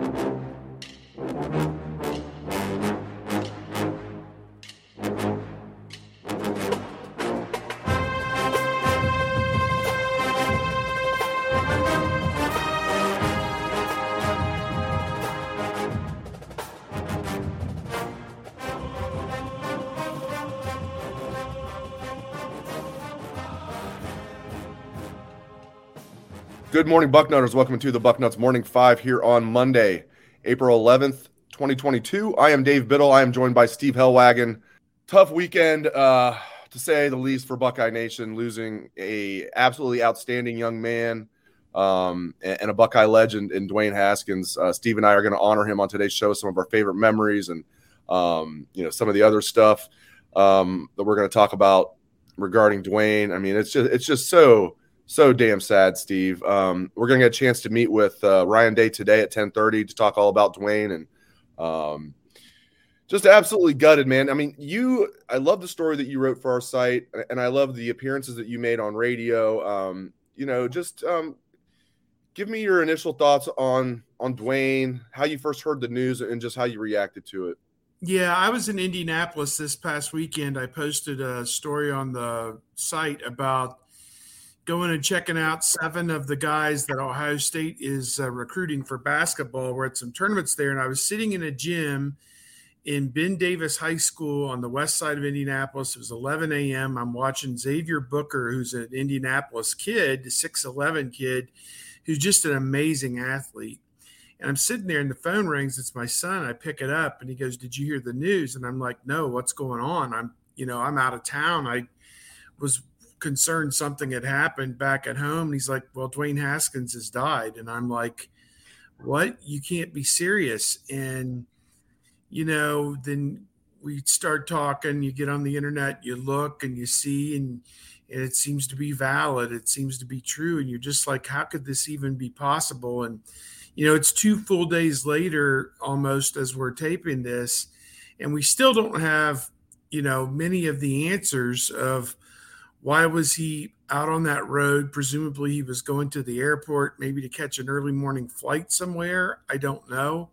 Thank you. Good morning, Bucknutters. Welcome to the Bucknuts Morning Five here on Monday, April 11th, 2022. I am Dave Biddle. I am joined by Steve Helwagen. Tough weekend, uh, to say the least, for Buckeye Nation, losing a absolutely outstanding young man um, and, a Buckeye legend in Dwayne Haskins. Uh, Steve and I are going to honor him on today's show. Some of our favorite memories and um, you know some of the other stuff um, that we're going to talk about regarding Dwayne. I mean, it's just it's just so so damn sad, Steve. Um, we're gonna get a chance to meet with uh, Ryan Day today at ten thirty to talk all about Dwayne and um, just absolutely gutted, man. I mean, you. I love the story that you wrote for our site, and I love the appearances that you made on radio. Um, you know, just um, give me your initial thoughts on on Dwayne, how you first heard the news, and just how you reacted to it. Yeah, I was in Indianapolis this past weekend. I posted a story on the site about going and checking out seven of the guys that Ohio State is uh, recruiting for basketball. We're at some tournaments there, and I was sitting in a gym in Ben Davis High School on the west side of Indianapolis. It was 11 a.m. I'm watching Xavier Booker, who's an Indianapolis kid, 6'11 kid, who's just an amazing athlete. And I'm sitting there and the phone rings. It's my son. I pick it up and he goes, Did you hear the news? And I'm like, No, what's going on? I'm, you know, I'm out of town. I was concerned something had happened back at home. And he's like, Well, Dwayne Haskins has died. And I'm like, What? You can't be serious. And, you know, then we start talking, you get on the internet, you look and you see, and, and it seems to be valid. It seems to be true. And you're just like, How could this even be possible? And, you know, it's two full days later almost as we're taping this, and we still don't have, you know, many of the answers of, why was he out on that road? Presumably, he was going to the airport, maybe to catch an early morning flight somewhere. I don't know.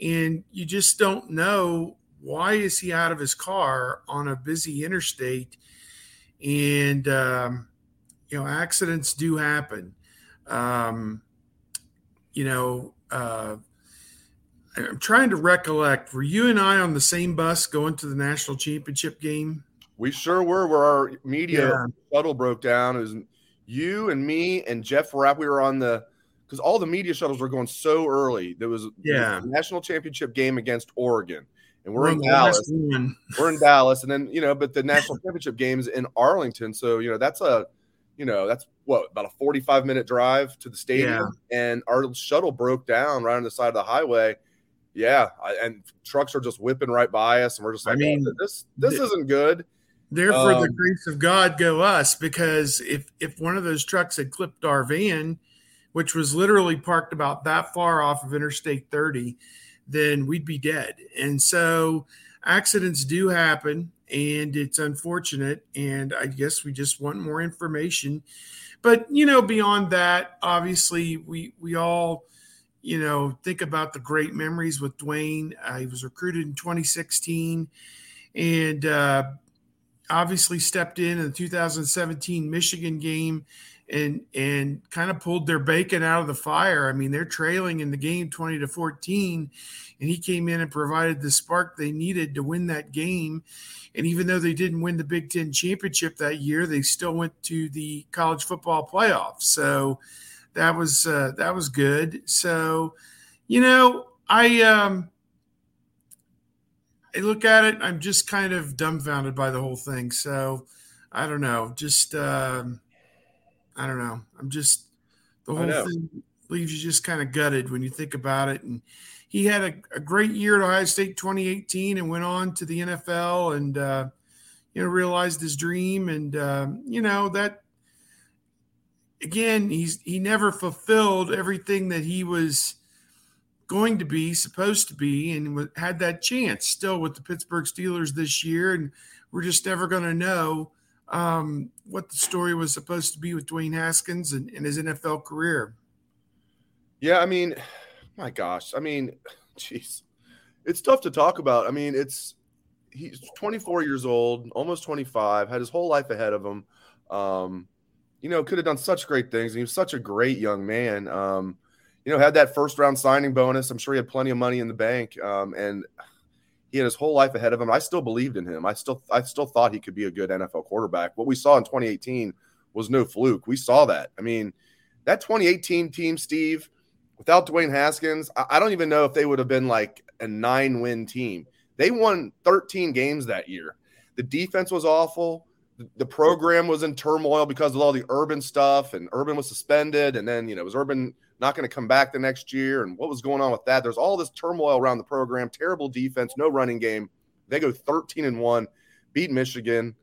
And you just don't know why is he out of his car on a busy interstate. And, um, you know, accidents do happen. Um, you know, uh, I'm trying to recollect. Were you and I on the same bus going to the national championship game? We sure were. Where our media yeah. shuttle broke down, it was you and me and Jeff Rapp. We were on the because all the media shuttles were going so early. There was yeah national championship game against Oregon, and we're, we're in Dallas. We're in Dallas, and then you know, but the national championship games in Arlington. So you know, that's a you know that's what about a 45 minute drive to the stadium yeah. and our shuttle broke down right on the side of the highway yeah and trucks are just whipping right by us and we're just like I mean, oh, this this isn't good Therefore, um, the grace of God go us, because if if one of those trucks had clipped our van, which was literally parked about that far off of Interstate 30, then we'd be dead. And so accidents do happen, and it's unfortunate. And I guess we just want more information. But you know, beyond that, obviously, we we all you know think about the great memories with Dwayne. Uh, he was recruited in 2016, and uh, obviously stepped in in the 2017 Michigan game and and kind of pulled their bacon out of the fire. I mean, they're trailing in the game 20 to 14 and he came in and provided the spark they needed to win that game. And even though they didn't win the Big 10 championship that year, they still went to the college football playoff. So that was uh, that was good. So, you know, I um I look at it, I'm just kind of dumbfounded by the whole thing. So I don't know. Just um, I don't know. I'm just the whole thing. leaves you just kind of gutted when you think about it. And he had a, a, great year at Ohio State 2018 and went on to the NFL and uh, you know realized his dream. And um, you know that again, he's he never fulfilled everything that he was going to be, supposed to be, and had that chance still with the Pittsburgh Steelers this year. And we're just never going to know um, what the story was supposed to be with Dwayne Haskins and, and his NFL career. Yeah, I mean, my gosh, I mean, jeez, it's tough to talk about. I mean, it's he's 24 years old, almost 25, had his whole life ahead of him. Um, you know, could have done such great things. And he was such a great young man. Um, you know, had that first round signing bonus. I'm sure he had plenty of money in the bank. Um, and he had his whole life ahead of him. I still believed in him. I still I still thought he could be a good NFL quarterback. What we saw in 2018 was no fluke. We saw that. I mean, that 2018 team, Steve, without Dwayne Haskins, I, I don't even know if they would have been like a nine win team. They won 13 games that year. The defense was awful the program was in turmoil because of all the urban stuff and urban was suspended and then you know it was urban not going to come back the next year and what was going on with that? There's all this turmoil around the program terrible defense no running game. They go 13 and 1 beat michigan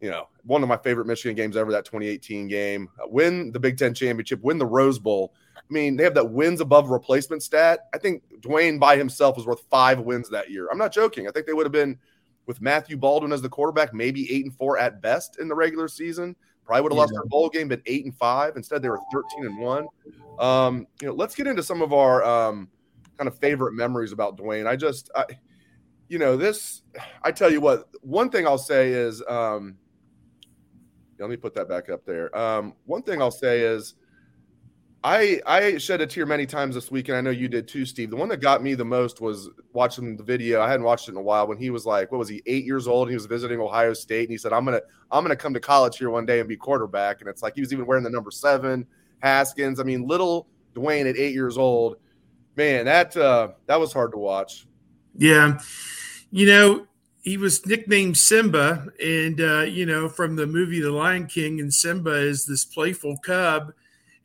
you know one of my favorite michigan games ever that 2018 game. Uh, win the big ten championship win the rose bowl. I mean they have that wins above replacement stat. I think dwayne by himself was worth five wins that year. I'm not joking. I think they would have been with Matthew Baldwin as the quarterback, maybe eight and four at best in the regular season. Probably would have lost their bowl game, but eight and five. Instead, they were 13 and one. Um, you know, let's get into some of our um, kind of favorite memories about Dwayne. I just, I, you know, this, I tell you what, one thing I'll say is, um, let me put that back up there. Um, one thing I'll say is, I I shed a tear many times this week, and I know you did too, Steve. The one that got me the most was watching the video. I hadn't watched it in a while when he was like, what was he, eight years old? And he was visiting Ohio State, and he said, "I'm gonna I'm gonna come to college here one day and be quarterback." And it's like he was even wearing the number seven, Haskins. I mean, little Dwayne at eight years old, man, that uh, that was hard to watch. Yeah, you know, he was nicknamed Simba, and uh, you know, from the movie The Lion King, and Simba is this playful cub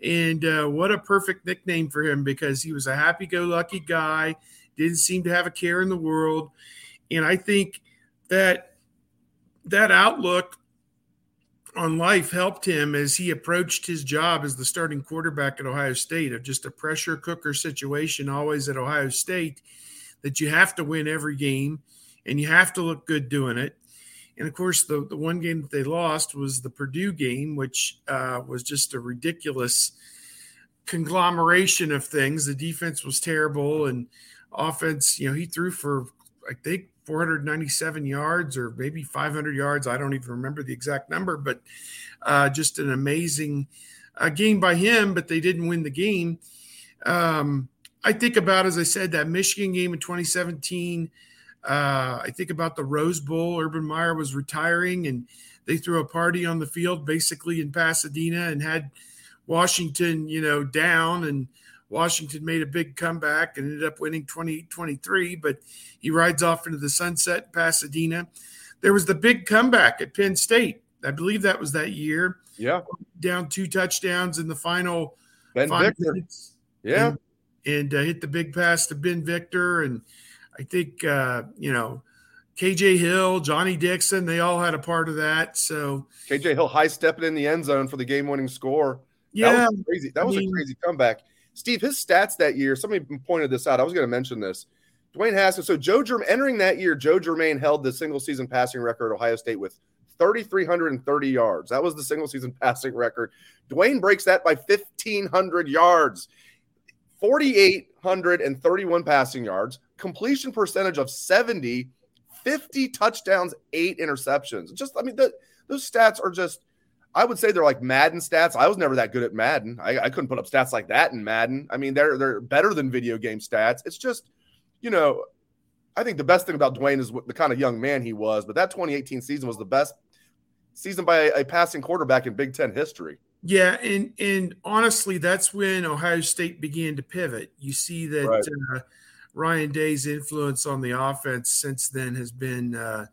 and uh, what a perfect nickname for him because he was a happy go lucky guy, didn't seem to have a care in the world. And I think that that outlook on life helped him as he approached his job as the starting quarterback at Ohio State of just a pressure cooker situation always at Ohio State that you have to win every game and you have to look good doing it. And of course, the, the one game that they lost was the Purdue game, which uh, was just a ridiculous conglomeration of things. The defense was terrible, and offense, you know, he threw for, I think, 497 yards or maybe 500 yards. I don't even remember the exact number, but uh, just an amazing uh, game by him, but they didn't win the game. Um, I think about, as I said, that Michigan game in 2017 uh, I think about the Rose Bowl. Urban Meyer was retiring, and they threw a party on the field, basically in Pasadena, and had Washington, you know, down. And Washington made a big comeback and ended up winning 2023. but he rides off into the sunset Pasadena. There was the big comeback at Penn State. I believe that was that year. Yeah. Down two touchdowns in the final. Ben Victor. Minutes. Yeah. And, and uh, hit the big pass to Ben Victor. And I think uh, you know KJ Hill, Johnny Dixon, they all had a part of that. So KJ Hill high stepping in the end zone for the game winning score. Yeah, that was crazy. That was mean, a crazy comeback. Steve, his stats that year. Somebody pointed this out. I was going to mention this. Dwayne Haskins. So Joe Germaine entering that year, Joe Germaine held the single season passing record at Ohio State with 3,330 yards. That was the single season passing record. Dwayne breaks that by 1,500 yards. 4,831 passing yards, completion percentage of 70, 50 touchdowns, eight interceptions. Just, I mean, the, those stats are just, I would say they're like Madden stats. I was never that good at Madden. I, I couldn't put up stats like that in Madden. I mean, they're they're better than video game stats. It's just, you know, I think the best thing about Dwayne is what the kind of young man he was. But that 2018 season was the best season by a, a passing quarterback in Big Ten history. Yeah, and and honestly, that's when Ohio State began to pivot. You see that right. uh, Ryan Day's influence on the offense since then has been uh,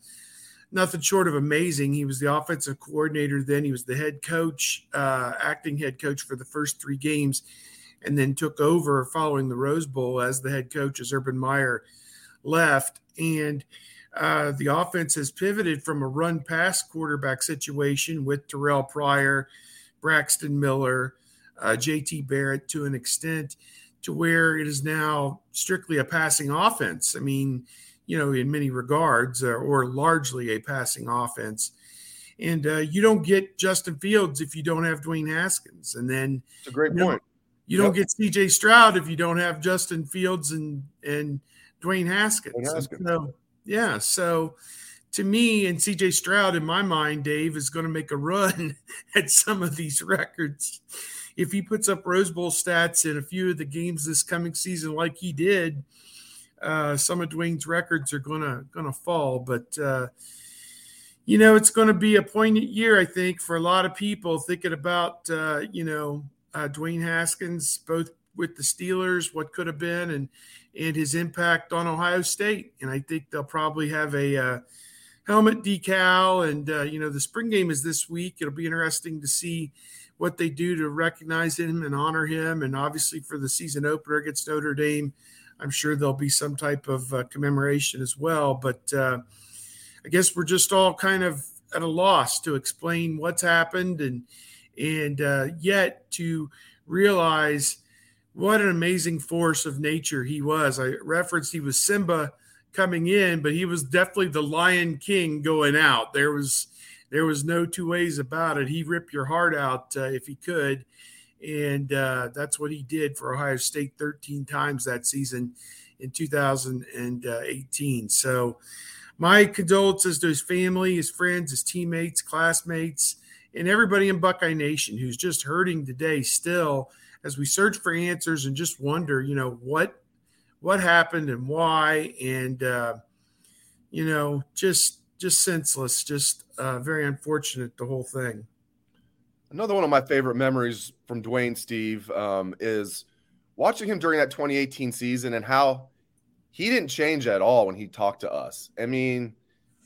nothing short of amazing. He was the offensive coordinator then. He was the head coach, uh, acting head coach for the first three games. and then took over following the Rose Bowl as the head coach as Urban Meyer left. And uh, the offense has pivoted from a run pass quarterback situation with Terrell Pryor, Braxton Miller, uh, JT Barrett to an extent to where it is now strictly a passing offense. I mean, you know, in many regards, uh, or largely a passing offense. And uh, you don't get Justin Fields if you don't have Dwayne Haskins. And then it's a great you point. Know, you yep. don't get CJ Stroud if you don't have Justin Fields and and Dwayne Haskins. Dwayne Haskins. So, yeah. So to me and CJ Stroud, in my mind, Dave is going to make a run at some of these records. If he puts up Rose Bowl stats in a few of the games this coming season, like he did, uh, some of Dwayne's records are gonna gonna fall. But uh, you know, it's going to be a poignant year, I think, for a lot of people thinking about uh, you know uh, Dwayne Haskins, both with the Steelers, what could have been, and and his impact on Ohio State. And I think they'll probably have a uh, helmet decal. And, uh, you know, the spring game is this week. It'll be interesting to see what they do to recognize him and honor him. And obviously, for the season opener against Notre Dame, I'm sure there'll be some type of uh, commemoration as well. But uh, I guess we're just all kind of at a loss to explain what's happened and and uh, yet to realize what an amazing force of nature he was. I referenced he was Simba coming in, but he was definitely the Lion King going out. There was there was no two ways about it. He ripped your heart out uh, if he could, and uh, that's what he did for Ohio State 13 times that season in 2018. So, my condolences to his family, his friends, his teammates, classmates, and everybody in Buckeye Nation who's just hurting today still as we search for answers and just wonder, you know, what what happened and why, and uh, you know, just just senseless, just uh, very unfortunate the whole thing. Another one of my favorite memories from Dwayne Steve um, is watching him during that 2018 season and how he didn't change at all when he talked to us. I mean,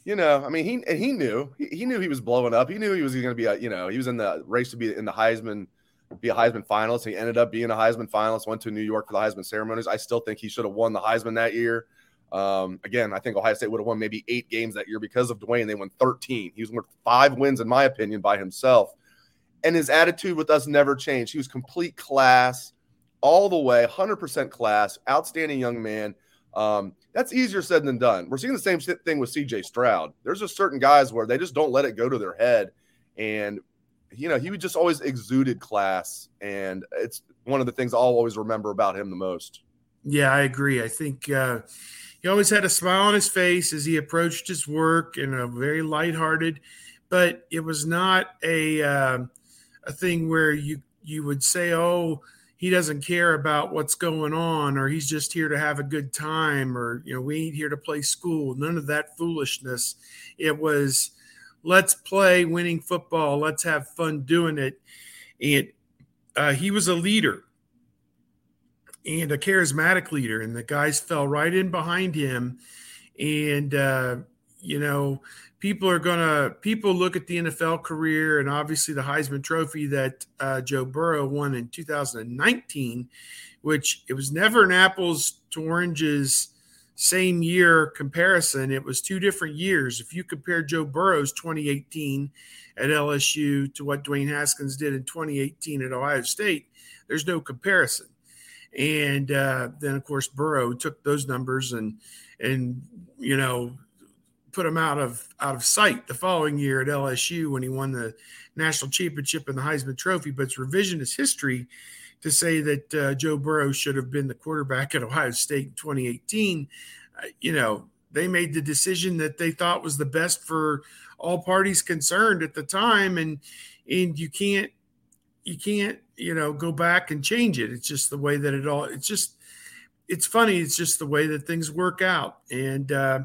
you know, I mean, he he knew he, he knew he was blowing up. He knew he was going to be a, you know, he was in the race to be in the Heisman be a Heisman finalist. He ended up being a Heisman finalist, went to New York for the Heisman ceremonies. I still think he should have won the Heisman that year. Um, again, I think Ohio State would have won maybe eight games that year because of Dwayne. They won 13. He was worth five wins, in my opinion, by himself. And his attitude with us never changed. He was complete class all the way, 100% class, outstanding young man. Um, that's easier said than done. We're seeing the same thing with CJ Stroud. There's just certain guys where they just don't let it go to their head. And you know, he just always exuded class, and it's one of the things I'll always remember about him the most. Yeah, I agree. I think uh, he always had a smile on his face as he approached his work and a very lighthearted, but it was not a uh, a thing where you you would say, "Oh, he doesn't care about what's going on," or "He's just here to have a good time," or you know, "We ain't here to play school." None of that foolishness. It was let's play winning football. Let's have fun doing it. And uh, he was a leader and a charismatic leader, and the guys fell right in behind him. And uh, you know, people are gonna people look at the NFL career and obviously the Heisman Trophy that uh, Joe Burrow won in 2019, which it was never an apples to oranges same year comparison, it was two different years. If you compare Joe Burrow's 2018 at LSU to what Dwayne Haskins did in 2018 at Ohio State, there's no comparison. And uh, then, of course, Burrow took those numbers and and you know put him out of out of sight the following year at LSU when he won the national championship and the Heisman Trophy. But it's revisionist history to say that uh, Joe Burrow should have been the quarterback at Ohio State in 2018. Uh, you know, they made the decision that they thought was the best for all parties concerned at the time, and and you can't you can't you know go back and change it. It's just the way that it all. It's just it's funny. It's just the way that things work out, and. Uh,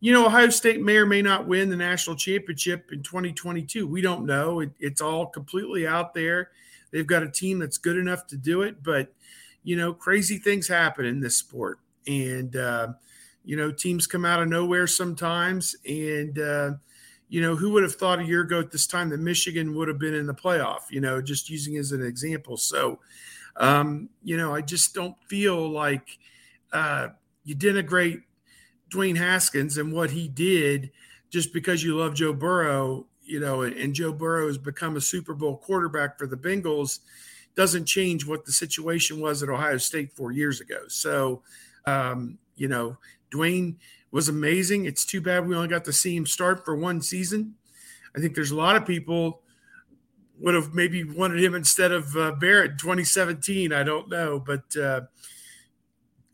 you know, Ohio State may or may not win the national championship in 2022. We don't know. It, it's all completely out there. They've got a team that's good enough to do it, but you know, crazy things happen in this sport, and uh, you know, teams come out of nowhere sometimes. And uh, you know, who would have thought a year ago at this time that Michigan would have been in the playoff? You know, just using as an example. So, Um, you know, I just don't feel like uh, you denigrate Dwayne Haskins and what he did just because you love Joe Burrow, you know, and Joe Burrow has become a Super Bowl quarterback for the Bengals doesn't change what the situation was at Ohio State four years ago. So, um, you know, Dwayne was amazing. It's too bad we only got to see him start for one season. I think there's a lot of people would have maybe wanted him instead of uh, Barrett in 2017. I don't know, but uh,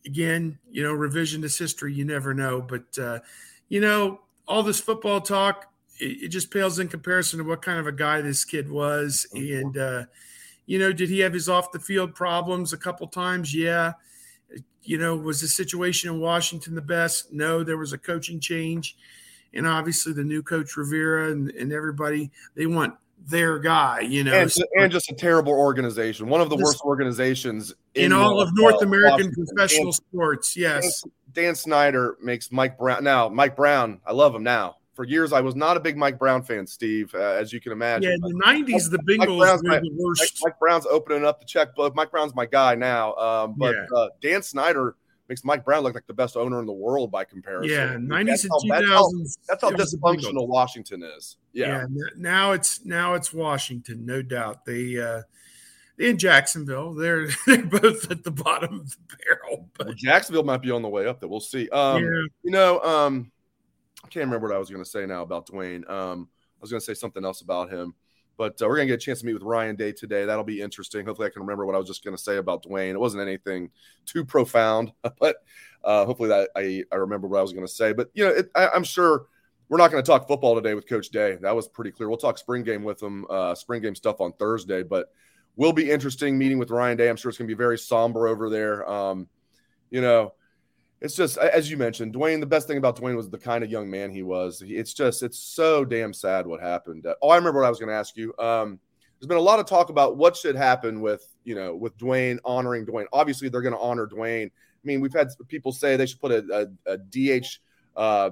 again, you know, revisionist history, you never know. But uh, you know, all this football talk, it, it, just pales in comparison to what kind of a guy this kid was. And uh, you know, did he have his off the field problems a couple times? Yeah. You know, was the situation in Washington the best? No, there was a coaching change. And obviously, the new coach Rivera and, and everybody, they want their guy, you know. And, and, just a terrible organization, one of the worst organizations in, in all of North American Washington. professional and, sports. Yes. Dan, Dan Snyder makes Mike Brown. Now, Mike Brown, I love him now. For years, I was not a big Mike Brown fan, Steve, uh, as you can imagine. Yeah, in the '90s, the Bengals were my, the worst. Mike, Mike, Brown's opening up the checkbook. Mike Brown's my guy now, um, but yeah. uh, Dan Snyder makes Mike Brown look like the best owner in the world by comparison. Yeah, nineties and two thousands. That's how, that's how dysfunctional Washington is. Yeah. yeah. Now it's now it's Washington, no doubt. They uh in Jacksonville, they're they're both at the bottom of the barrel. But well, Jacksonville might be on the way up. That we'll see. Um, yeah. you know, um, I can't remember what I was going to say now about Dwayne. Um, I was going to say something else about him. But uh, we're gonna get a chance to meet with Ryan Day today. That'll be interesting. Hopefully, I can remember what I was just gonna say about Dwayne. It wasn't anything too profound, but uh, hopefully that I, I remember what I was gonna say. But you know, it, I, am sure we're not going to talk football today with Coach Day. That was pretty clear. We'll talk spring game with him, uh, spring game stuff on Thursday. But will be interesting meeting with Ryan Day. I'm sure it's going to be very somber over there. Um, you know, it's just as you mentioned, Dwayne. The best thing about Dwayne was the kind of young man he was. It's just it's so damn sad what happened. Oh, I remember what I was going to ask you. Um, there's been a lot of talk about what should happen with you know with Dwayne honoring Dwayne. Obviously, they're going to honor Dwayne. I mean, we've had people say they should put a, a, a DH. Uh,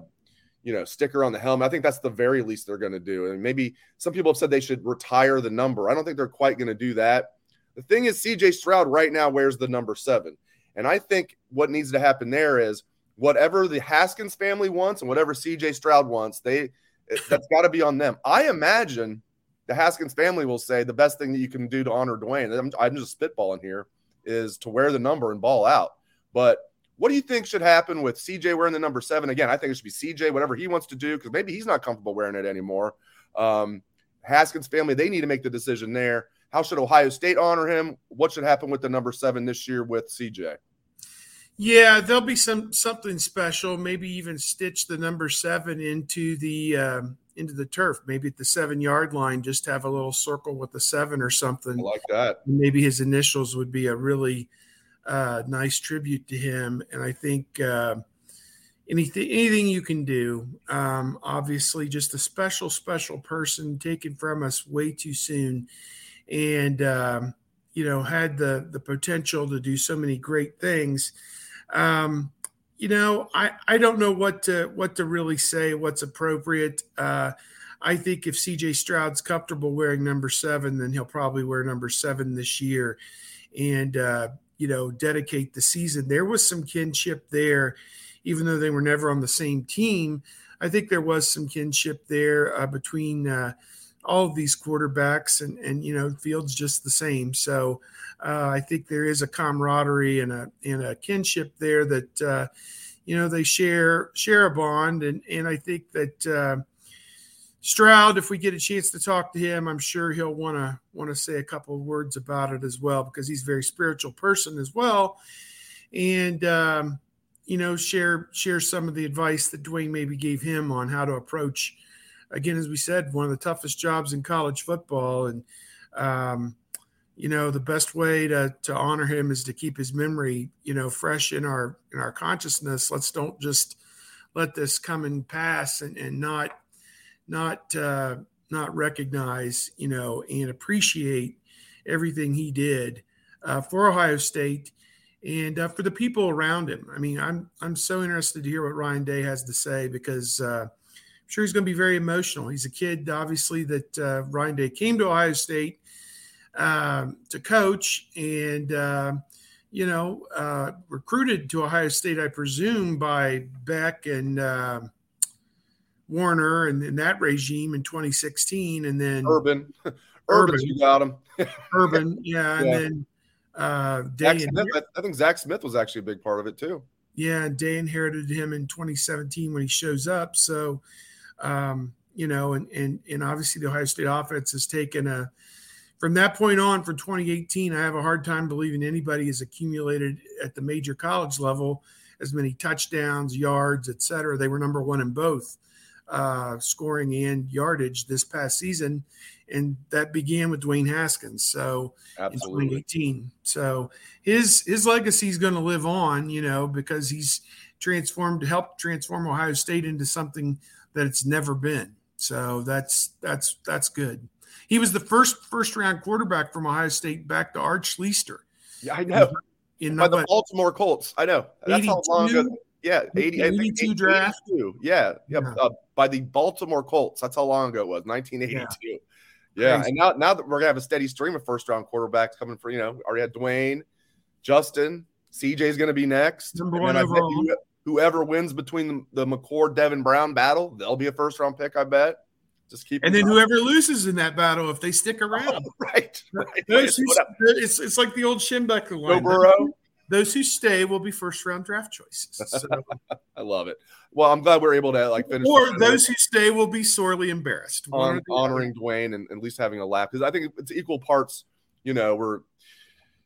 you know, sticker on the helmet. I think that's the very least they're going to do. And maybe some people have said they should retire the number. I don't think they're quite going to do that. The thing is, CJ Stroud right now wears the number seven. And I think what needs to happen there is whatever the Haskins family wants and whatever CJ Stroud wants, they that's got to be on them. I imagine the Haskins family will say the best thing that you can do to honor Dwayne, I'm, I'm just spitballing here, is to wear the number and ball out. But what do you think should happen with CJ wearing the number seven? Again, I think it should be CJ, whatever he wants to do, because maybe he's not comfortable wearing it anymore. Um, Haskins family, they need to make the decision there. How should Ohio State honor him? What should happen with the number seven this year with CJ? Yeah, there'll be some something special. Maybe even stitch the number seven into the um, into the turf. Maybe at the seven yard line, just have a little circle with the seven or something. I like that. Maybe his initials would be a really uh, nice tribute to him. And I think uh, anything anything you can do. Um, obviously, just a special special person taken from us way too soon and um, you know had the the potential to do so many great things. Um, you know, I I don't know what to what to really say. What's appropriate? Uh, I think if CJ Stroud's comfortable wearing number seven, then he'll probably wear number seven this year, and uh, you know dedicate the season. There was some kinship there, even though they were never on the same team. I think there was some kinship there uh, between uh, all of these quarterbacks, and and you know Fields just the same. So uh, I think there is a camaraderie and a and a kinship there that uh, you know they share share a bond, and and I think that. Uh, Stroud, if we get a chance to talk to him, I'm sure he'll want to want to say a couple of words about it as well because he's a very spiritual person as well, and um, you know share share some of the advice that Dwayne maybe gave him on how to approach again, as we said, one of the toughest jobs in college football. And, um, you know, the best way to, to honor him is to keep his memory, you know, fresh in our, in our consciousness. Let's don't just let this come and pass and, and not, not, uh, not recognize, you know, and appreciate everything he did uh, for Ohio State and uh, for the people around him. I mean, I'm I'm so interested to hear what Ryan Day has to say because uh, sure he's going to be very emotional. He's a kid, obviously, that uh, Ryan Day came to Ohio State um, to coach and, uh, you know, uh, recruited to Ohio State, I presume, by Beck and uh, Warinner and, and, that regime in 2016. And then Urban. Urban, you got him. Urban, yeah. And then uh, Day Smith, I think Zach Smith was actually a big part of it too. Yeah, Day inherited him in 2017 when he shows up. So, um, you know, and and and obviously the Ohio State offense has taken a from that point on for 2018. I have a hard time believing anybody has accumulated at the major college level as many touchdowns, yards, et cetera. They were number one in both uh, scoring and yardage this past season and that began with Dwayne Haskins. So Absolutely. in 2018, so his his legacy is going to live on, you know, because he's transformed, helped transform Ohio State into something that it's never been. So that's that's that's good. He was the first first round quarterback from Ohio State back to Art Schlichter. Yeah, I know. In By the Baltimore Colts. I know. That's how long ago. Yeah, 80, 82 draft. Yeah, yeah. yeah. Uh, by the Baltimore Colts. That's how long ago it was, 1982. Yeah. Yeah, and now now that we're gonna have a steady stream of first round quarterbacks coming for you know already had Dwayne, Justin, CJ's gonna be next. Number one overall. Whoever wins between the, the McCord Devin Brown battle, they'll be a first round pick, I bet. Just keep. And then whoever loses in that battle, if they stick oh, around, oh, right, right. Those who, it's it's like the old Schembechler line. Burrow. Those who stay will be first round draft choices. So. I love it. Well, I'm glad we're able to like finish. Or those who stay will be sorely embarrassed. On, honoring Dwayne and at least having a laugh because I think it's equal parts. You know, we're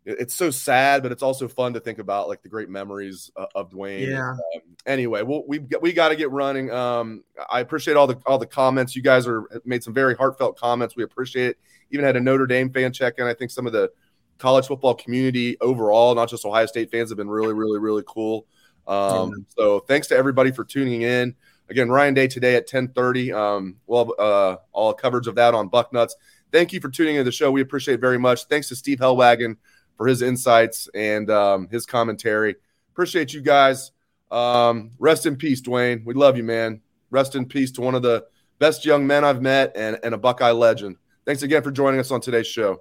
it's so sad, but it's also fun to think about like the great memories of, of Dwayne. Yeah. Um, anyway, we'll, we we got to get running. Um, I appreciate all the all the comments. You guys are made some very heartfelt comments. We appreciate it. Even had a Notre Dame fan check in. I think some of the college football community overall, not just Ohio State fans, have been really, really, really cool. Um, yeah. So thanks to everybody for tuning in. Again, Ryan Day today at 1030. Um, well, uh, all coverage of that on Bucknuts. Thank you for tuning in the show. We appreciate it very much. Thanks to Steve Helwagen for his insights and um, his commentary. Appreciate you guys. Um, rest in peace, Dwayne. We love you, man. Rest in peace to one of the best young men I've met and, and a Buckeye legend. Thanks again for joining us on today's show.